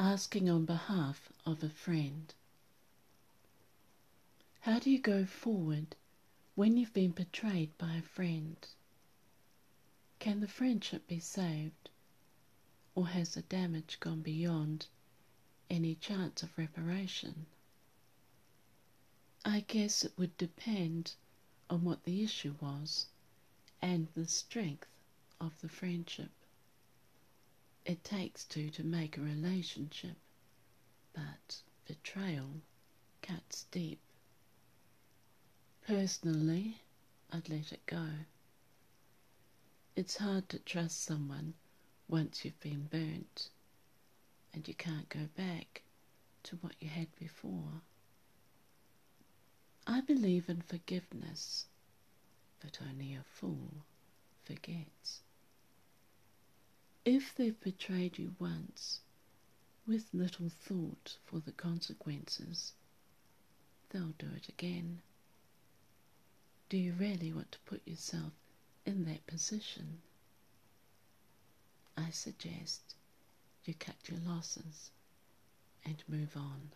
asking on behalf of a friend. How do you go forward when you've been betrayed by a friend? Can the friendship be saved, or has the damage gone beyond any chance of reparation? I guess it would depend on what the issue was and the strength of the friendship. It takes two to make a relationship, but betrayal cuts deep. Personally, I'd let it go. It's hard to trust someone once you've been burnt and you can't go back to what you had before. I believe in forgiveness, but only a fool forgets. If they've betrayed you once, with little thought for the consequences, they'll do it again. Do you really want to put yourself in that position? I suggest you cut your losses and move on.